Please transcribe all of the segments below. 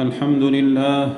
الحمد لله.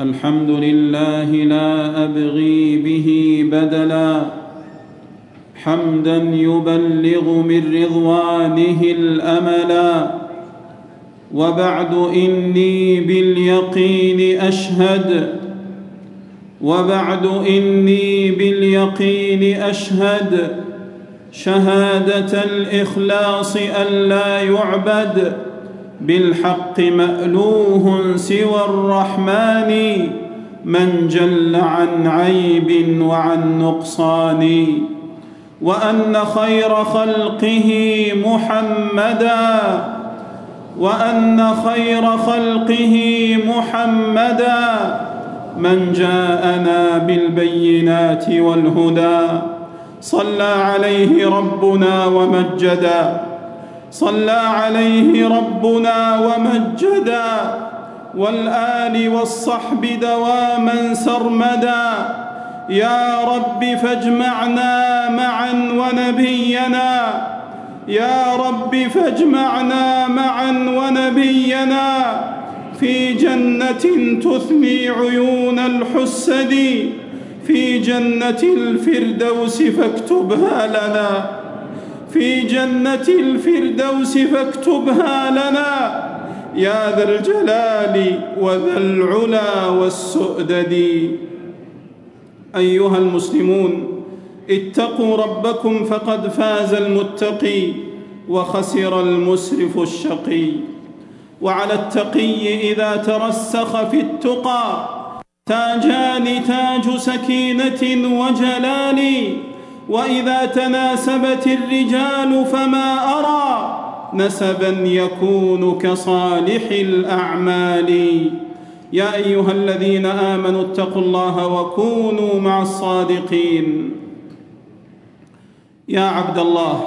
الحمد لله لا أبغي به بدلا. حمدا يبلغ من رضوانه الأملا. وبعد إني باليقين أشهد. وبعد إني باليقين أشهد. شهادة الإخلاص أن لا يعبد. بالحق مألوه سوى الرحمن من جل عن عيب وعن نقصان وأن خير خلقه محمدا وأن خير خلقه محمدا من جاءنا بالبينات والهدى. صلى عليه ربنا ومجدا. صلى عليه ربنا ومجدا والآل والصحب دواما سرمدا. يا رب فاجمعنا معا ونبينا. يا رب فاجمعنا معا ونبينا. في جنة تثني عيون الحسد في جنة الفردوس فاكتبها لنا. في جنة الفردوس فاكتبها لنا. يا ذا الجلال وذا العلا والسؤدد. أيها المسلمون اتقوا ربكم فقد فاز المتقي وخسر المسرف الشقي. وعلى التقي إذا ترسخ في التقى. تاجان تاج سكينة وجلال. وإذا تناسبت الرجال فما أرى نسبا يكون كصالح الأعمال. يا أيها الذين آمنوا اتقوا الله وكونوا مع الصادقين. يا عبد الله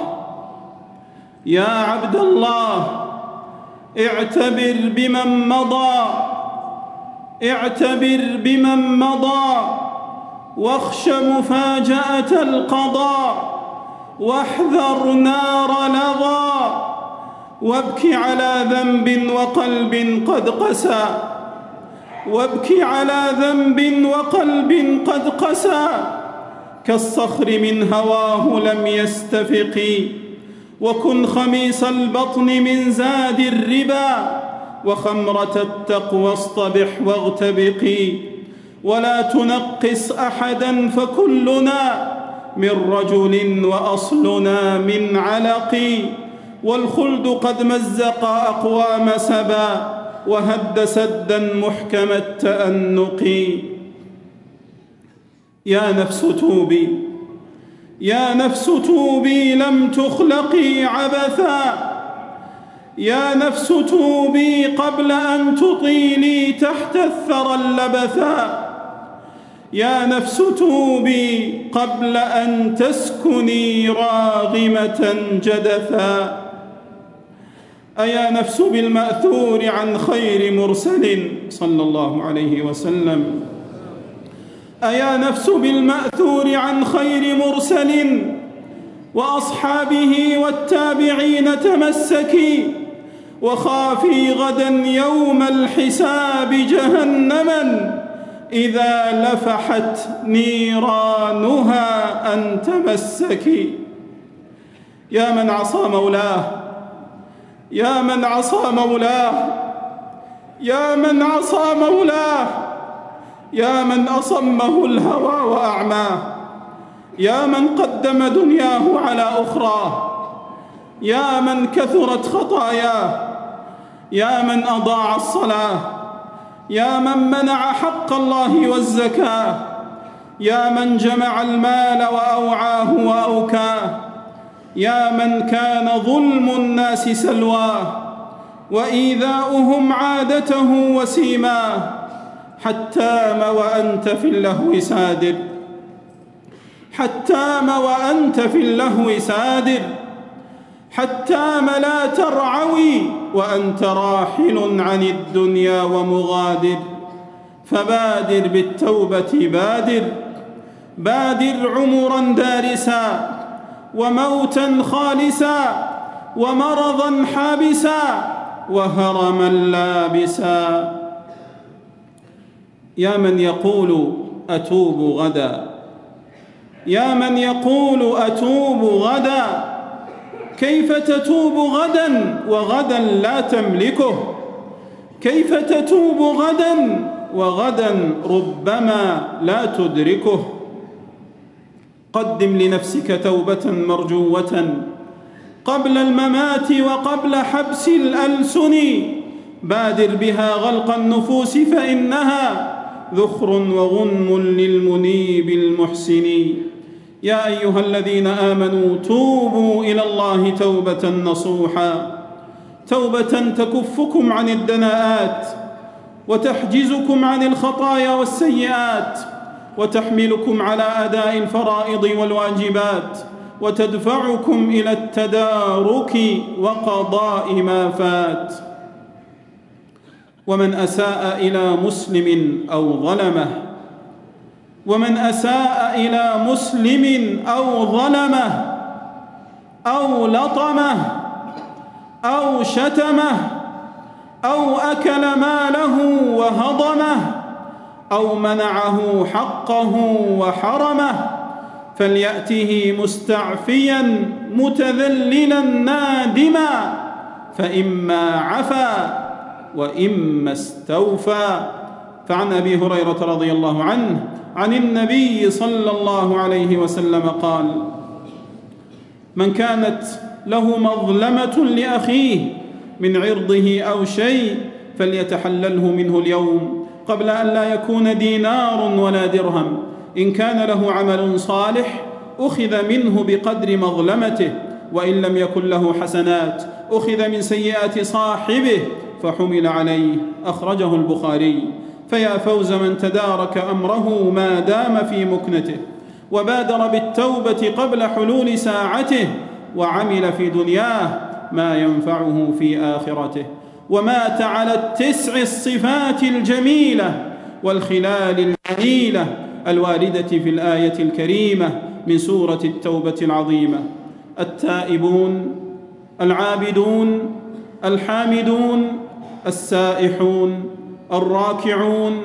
يا عبد الله اعتبر بمن مضى اعتبر بمن مضى. واخش مفاجأة القضاء واحذر نار لظى وابك على ذنب وقلب قد قسى. وابك على ذنب وقلب قد قسى. كالصخر من هواه لم يستفق. وكن خميس البطن من زاد الربا. وخمرة التقوى اصطبح واغتبقي ولا تنقص أحدا فكلنا من رجل وأصلنا من علق. والخلد قد مزق أقوام سبا وهد سدا محكم التأنق. يا نفس توبي يا نفس توبي لم تخلقي عبثا. يا نفس توبي قبل أن تطيلي تحت الثرى اللبثا. يا نفس توبي قبل أن تسكني راغمة جدثا. أيا نفس بالمأثور عن خير مرسل صلى الله عليه وسلم. أيا نفس بالمأثور عن خير مرسل وأصحابه والتابعين تمسكي وخافي غدا يوم الحساب جهنما. إذا لفحت نيرانها أن تمسكي يا من عصى مولاه يا من عصى مولاه يا من عصى مولاه يا من أصمه الهوى وأعماه يا من قدم دنياه على أخراه يا من كثرت خطاياه يا من أضاع الصلاة. يا من منع حق الله والزكاة يا من جمع المال وأوعاه وأوكاه يا من كان ظلم الناس سلواه وإيذاؤهم عادته وسيماه حتام وأنت في اللهو سادر حتام وأنت في اللهو سادر حتام لا ترعوي وأنت راحل عن الدنيا ومغادر. فبادر بالتوبة بادر بادر عمرا دارسا وموتا خالسا ومرضا حابسا وهرما لابسا. يا من يقول أتوب غدا يا من يقول أتوب غدا كيف تتوب غدا وغدا لا تملكه؟ كيف تتوب غدا وغدا ربما لا تدركه؟ قدم لنفسك توبة مرجوة قبل الممات وقبل حبس الألسن. بادر بها غلق النفوس فإنها ذخر وغنم للمنيب المحسن. يا أيها الذين آمنوا توبوا إلى الله توبة نصوحا. توبة تكفكم عن الدناءات وتحجزكم عن الخطايا والسيئات وتحملكم على أداء الفرائض والواجبات وتدفعكم إلى التدارك وقضاء ما فات. ومن أساء إلى مسلم أو ظلمه ومن أساء إلى مسلم أو ظلمه أو لطمه أو شتمه أو أكل ماله وهضمه أو منعه حقه وحرمه فليأته مستعفيا متذللا نادما فإما عفا وإما استوفى فعن أبي هريرة رضي الله عنه عن النبي صلى الله عليه وسلم قال من كانت له مظلمة لأخيه من عرضه أو شيء فليتحلله منه اليوم قبل أن لا يكون دينار ولا درهم إن كان له عمل صالح أخذ منه بقدر مظلمته وإن لم يكن له حسنات أخذ من سيئات صاحبه فحمل عليه. أخرجه البخاري. فيا فوز من تدارك أمره ما دام في مكنته وبادر بالتوبة قبل حلول ساعته وعمل في دنياه ما ينفعه في آخرته ومات على التسع الصفات الجميلة والخلال الجليلة الوارده في الآية الكريمة من سورة التوبة العظيمة التائبون العابدون الحامدون السائحون. الراكعون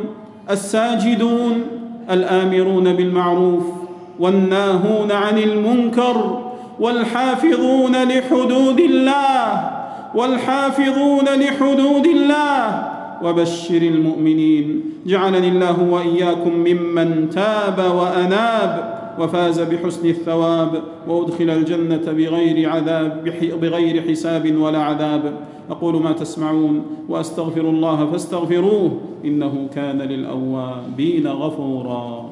الساجدون الآمرون بالمعروف والناهون عن المنكر والحافظون لحدود الله والحافظون لحدود الله وبشر المؤمنين. جعلني الله وإياكم ممن تاب وأناب وفاز بحسن الثواب وأدخل الجنة بغير عذاب بغير حساب ولا عذاب. أقول ما تسمعون وأستغفر الله فاستغفروه إنه كان للأوابين غفورا.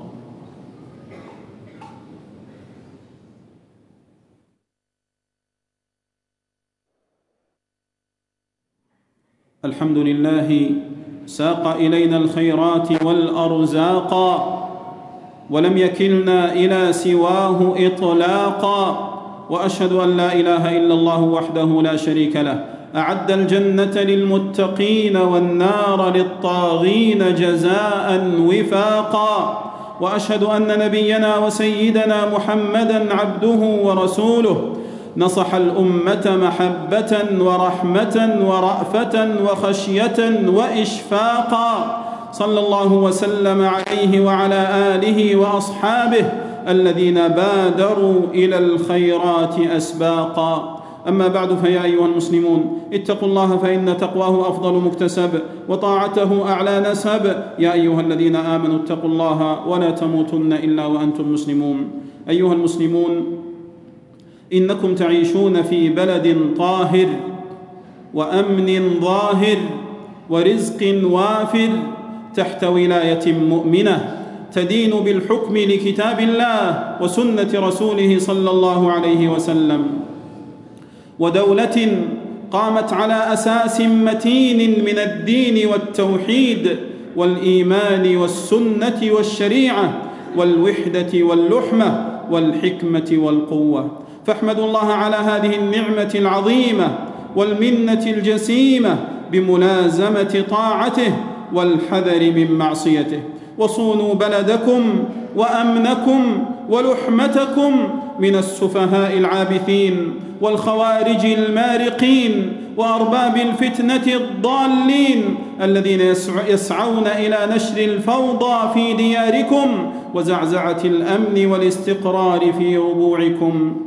الحمد لله ساق إلينا الخيرات والأرزاق ولم يكلنا إلى سواه إطلاقا وأشهد أن لا إله إلا الله وحده لا شريك له. أعد الجنة للمتقين والنار للطاغين جزاء وفاقا. وأشهد أن نبينا وسيدنا محمدا عبده ورسوله. نصح الأمة محبة ورحمة ورأفة وخشية وإشفاقا. صلى الله وسلم عليه وعلى آله وأصحابه الذين بادروا إلى الخيرات أسباقا. أما بعد فيا أيها المسلمون اتقوا الله فإن تقواه أفضل مكتسب وطاعته أعلى نسب. يا أيها الذين آمنوا اتقوا الله ولا تموتن إلا وأنتم مسلمون. أيها المسلمون إنكم تعيشون في بلد طاهر وأمن ظاهر ورزق وافر تحت ولاية مؤمنة تدين بالحكم لكتاب الله وسنة رسوله صلى الله عليه وسلم ودولة قامت على أساس متين من الدين والتوحيد والإيمان والسنة والشريعة والوحدة واللحمة والحكمة والقوة. فاحمدوا الله على هذه النعمة العظيمة والمنة الجسيمة بملازمة طاعته والحذر من معصيته. وصونوا بلدكم وأمنكم ولحمتكم من السفهاء العابثين والخوارج المارقين وأرباب الفتنة الضالين الذين يسعون إلى نشر الفوضى في دياركم وزعزعة الأمن والاستقرار في ربوعكم.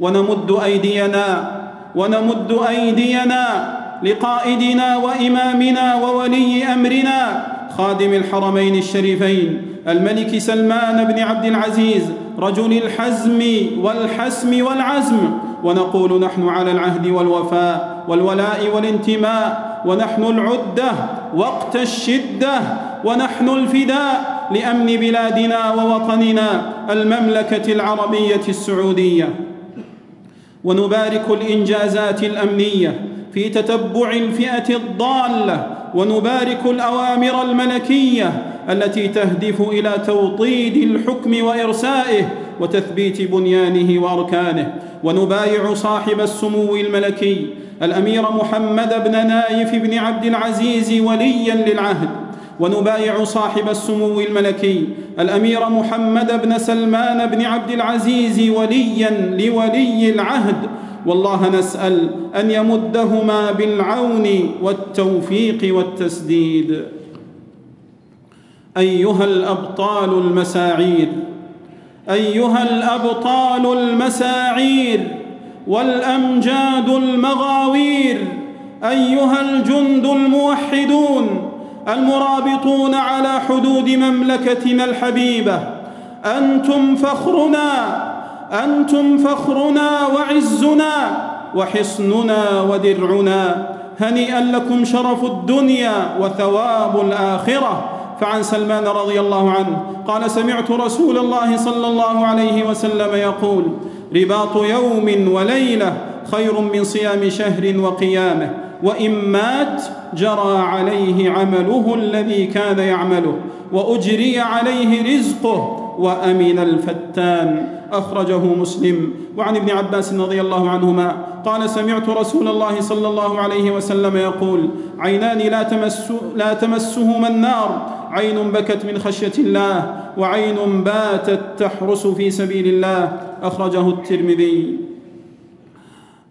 ونمد أيدينا ونمد أيدينا لقائدنا وإمامنا وولي أمرنا خادم الحرمين الشريفين الملك سلمان بن عبد العزيز رجل الحزم والحسم والعزم. ونقول نحن على العهد والوفاء والولاء والانتماء ونحن العدة وقت الشدة ونحن الفداء لأمن بلادنا ووطننا المملكة العربية السعودية. ونبارك الإنجازات الأمنية في تتبع الفئة الضالة ونبارك الأوامر الملكية التي تهدف إلى توطيد الحكم وإرسائه وتثبيت بنيانه وأركانه. ونبايع صاحب السمو الملكي الأمير محمد بن نايف بن عبد العزيز وليا للعهد. ونبايع صاحب السمو الملكي الأمير محمد بن سلمان بن عبد العزيز وليا لولي العهد. والله نسأل أن يمدهما بالعون والتوفيق والتسديد. أيها الأبطال المساعير أيها الأبطال المساعير والأمجاد المغاوير أيها الجند الموحدون المرابطون على حدود مملكتنا الحبيبة أنتم فخرنا أنتم فخرنا وعزنا وحصننا ودرعنا هنيئا لكم شرف الدنيا وثواب الآخرة. فعن سلمان رضي الله عنه قال سمعت رسول الله صلى الله عليه وسلم يقول رباط يوم وليلة خير من صيام شهر وقيامة وإن مات جرى عليه عمله الذي كان يعمله وأجري عليه رزقه وأمن الفتان. أخرجه مسلم. وعن ابن عباس رضي الله عنهما قال سمعت رسول الله صلى الله عليه وسلم يقول عينان لا, تمس لا تمسهما النار. عين بكت من خشية الله وعين باتت تحرس في سبيل الله. أخرجه الترمذي.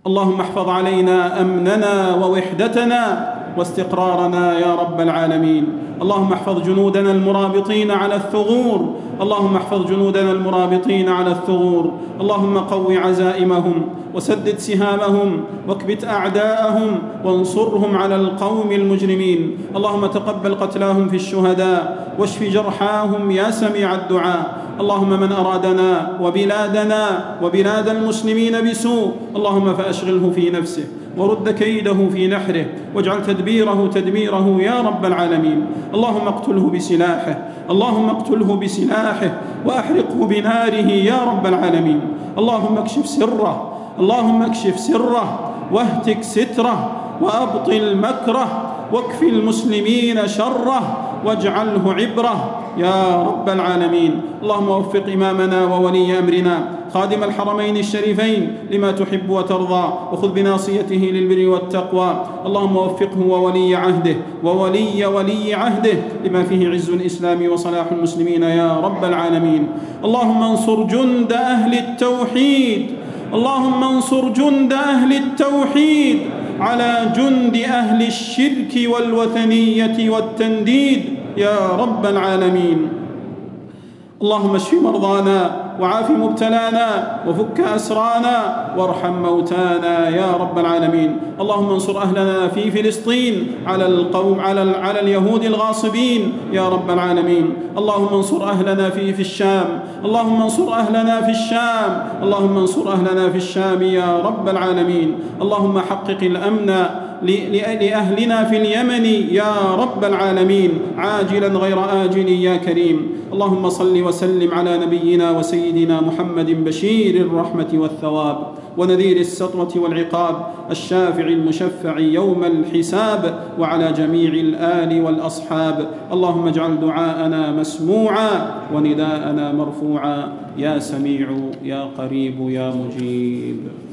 اللهم احفظ علينا أمننا ووحدتنا واستقرارنا يا رب العالمين. اللهم احفظ جنودنا المرابطين على الثغور. اللهم احفظ جنودنا المرابطين على الثغور. اللهم قو عزائمهم وسدد سهامهم واكبت أعداءهم وانصرهم على القوم المجرمين. اللهم تقبل قتلاهم في الشهداء واشف جرحاهم يا سميع الدعاء. اللهم من أرادنا وبلادنا وبلاد المسلمين بسوء اللهم فأشغله في نفسه ورد كيده في نحره واجعل تدبيره تدميره يا رب العالمين. اللهم اقتله بسلاحه اللهم اقتله بسلاحه وأحرقه بناره يا رب العالمين. اللهم اكشف سره اللهم اكشف سره واهتك ستره وأبطل مكره واكف المسلمين شره واجعله عبرة. يا رب العالمين. اللهم وفق إمامنا وولي أمرنا. خادم الحرمين الشريفين لما تحب وترضى. وخذ بناصيته للبر والتقوى. اللهم وفقه وولي عهده. وولي ولي عهده. لما فيه عز الإسلام وصلاح المسلمين. يا رب العالمين. اللهم انصر جند أهل التوحيد. اللهم انصر جند أهل التوحيد. على جند أهل الشرك والوثنية والتنديد يا رب العالمين. اللهم اشف مرضانا وعاف مبتلانا وفك أسرانا وارحم موتانا يا رب العالمين. اللهم انصر أهلنا في فلسطين على القوم على على اليهود الغاصبين يا رب العالمين. اللهم انصر أهلنا في في الشام. اللهم انصر أهلنا في الشام. اللهم انصر أهلنا في الشام يا رب العالمين. اللهم حقق الأمن لأهلنا في اليمن يا رب العالمين عاجلا غير آجل يا كريم. اللهم صل وسلم على نبينا وسيدنا محمد بشير الرحمة والثواب ونذير السطوة والعقاب الشافع المشفع يوم الحساب وعلى جميع الآل والأصحاب. اللهم اجعل دعاءنا مسموعا ونداءنا مرفوعا. يا سميع يا قريب يا مجيب.